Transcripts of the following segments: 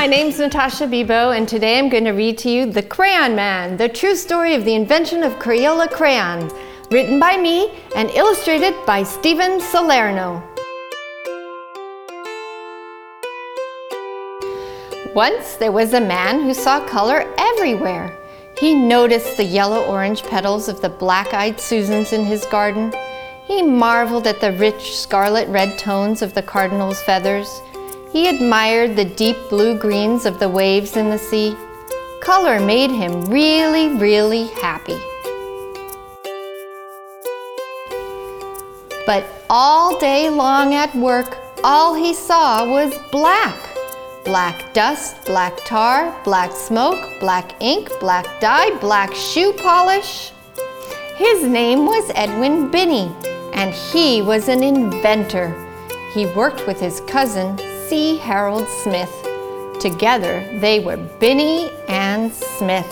my name's Natascha Biebow, and today I'm going to read to you The Crayon Man, the true story of the invention of Crayola crayons, written by me and illustrated by Steven Salerno. Once there was a man who saw color everywhere. He noticed the yellow-orange petals of the black-eyed Susans in his garden. He marveled at the rich scarlet-red tones of the cardinal's feathers. He admired the deep blue-greens of the waves in the sea. Color made him really, really happy. But all day long at work, all he saw was black. Black dust, black tar, black smoke, black ink, black dye, black shoe polish. His name was Edwin Binney, and he was an inventor. He worked with his cousin, C. Harold Smith. Together, they were Binney and Smith.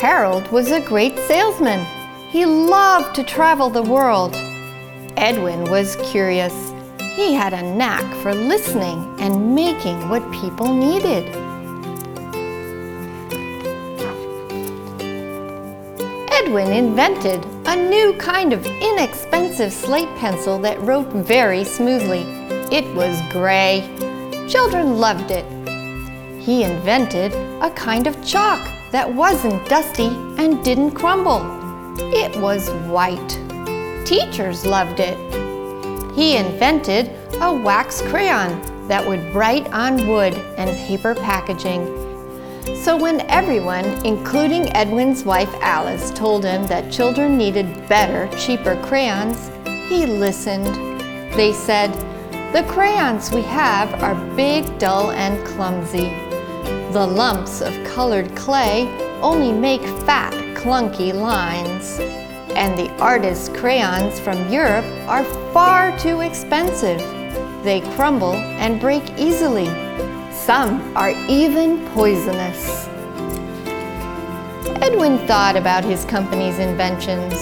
Harold was a great salesman. He loved to travel the world. Edwin was curious. He had a knack for listening and making what people needed. Edwin invented a new kind of inexpensive slate pencil that wrote very smoothly. It was gray. Children loved it. He invented a kind of chalk that wasn't dusty and didn't crumble. It was white. Teachers loved it. He invented a wax crayon that would write on wood and paper packaging. So when everyone, including Edwin's wife Alice, told him that children needed better, cheaper crayons, he listened. They said, the crayons we have are big, dull, and clumsy. The lumps of colored clay only make fat, clunky lines and the artist's crayons from Europe are far too expensive. They crumble and break easily. Some are even poisonous. Edwin thought about his company's inventions.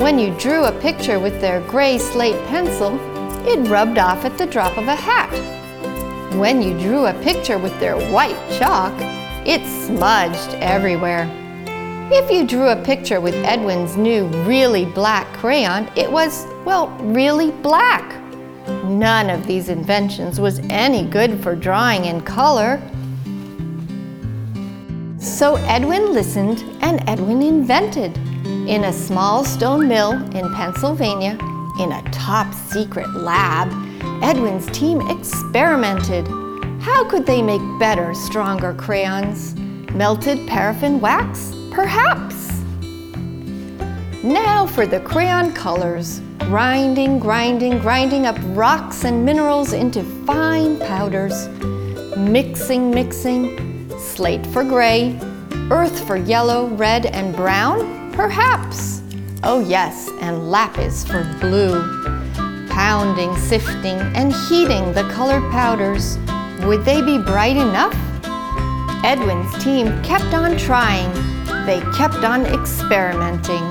When you drew a picture with their gray slate pencil, it rubbed off at the drop of a hat. When you drew a picture with their white chalk, it smudged everywhere. If you drew a picture with Edwin's new really black crayon, it was, well, really black. None of these inventions was any good for drawing in color. So Edwin listened and Edwin invented. In a small stone mill in Pennsylvania, in a top secret lab, Edwin's team experimented. How could they make better, stronger crayons? Melted paraffin wax? Perhaps. Now for the crayon colors. Grinding, grinding, grinding up rocks and minerals into fine powders. Mixing, mixing. Slate for gray. Earth for yellow, red, and brown? Perhaps. Oh yes, and lapis for blue. Pounding, sifting, and heating the colored powders. Would they be bright enough? Edwin's team kept on trying they kept on experimenting.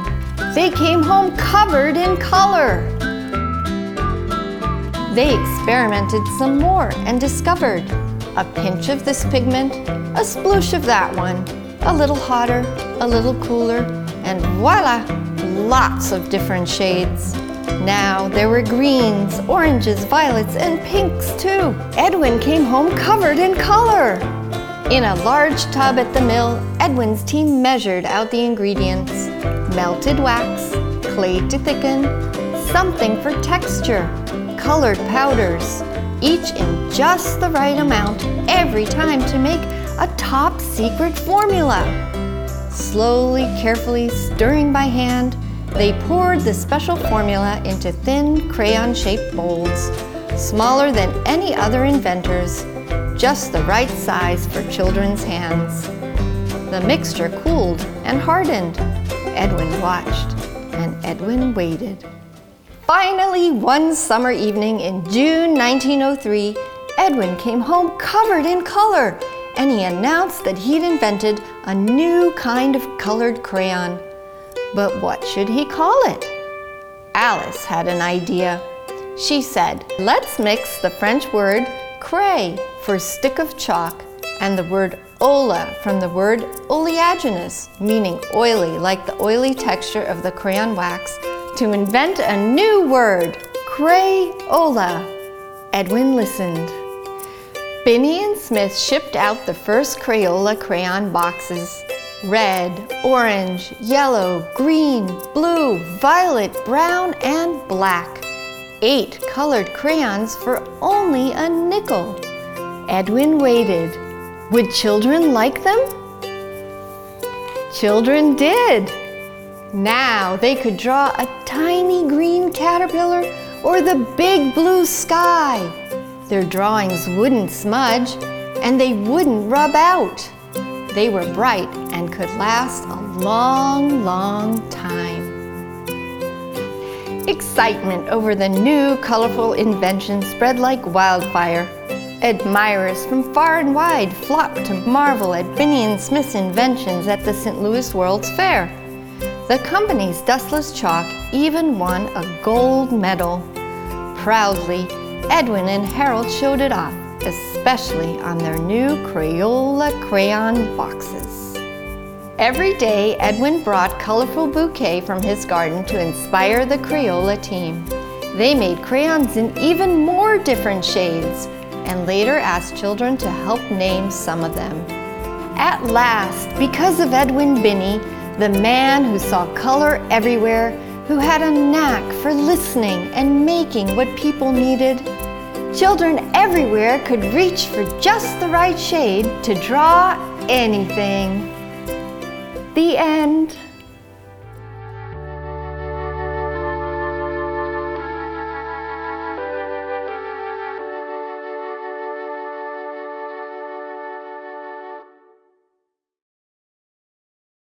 They came home covered in color. They experimented some more and discovered a pinch of this pigment, a sploosh of that one, a little hotter, a little cooler, and voila, lots of different shades. Now there were greens, oranges, violets, and pinks too. Edwin came home covered in color. In a large tub at the mill, Edwin's team measured out the ingredients. Melted wax, clay to thicken, something for texture, colored powders, each in just the right amount every time to make a top secret formula. Slowly, carefully stirring by hand, they poured the special formula into thin crayon-shaped molds, smaller than any other inventor's, just the right size for children's hands. The mixture cooled and hardened. Edwin watched, and Edwin waited. Finally, one summer evening in June 1903, Edwin came home covered in color, and he announced that he'd invented a new kind of colored crayon. But what should he call it? Alice had an idea. She said, let's mix the French word craie for stick of chalk and the word ola from the word oleaginous, meaning oily, like the oily texture of the crayon wax, to invent a new word, Crayola. Edwin listened. Binney and Smith shipped out the first Crayola crayon boxes. Red, orange, yellow, green, blue, violet, brown, and black. Eight colored crayons for only a nickel. Edwin waited. Would children like them? Children did. Now they could draw a tiny green caterpillar or the big blue sky. Their drawings wouldn't smudge and they wouldn't rub out. They were bright and could last a long, long time. Excitement over the new colorful invention spread like wildfire. Admirers from far and wide flocked to marvel at Binney and Smith's inventions at the St. Louis World's Fair. The company's dustless chalk even won a gold medal. Proudly, Edwin and Harold showed it off, especially on their new Crayola crayon boxes. Every day, Edwin brought colorful bouquet from his garden to inspire the Crayola team. They made crayons in even more different shades and later asked children to help name some of them. At last, because of Edwin Binney, the man who saw color everywhere, who had a knack for listening and making what people needed, children everywhere could reach for just the right shade to draw anything. The end.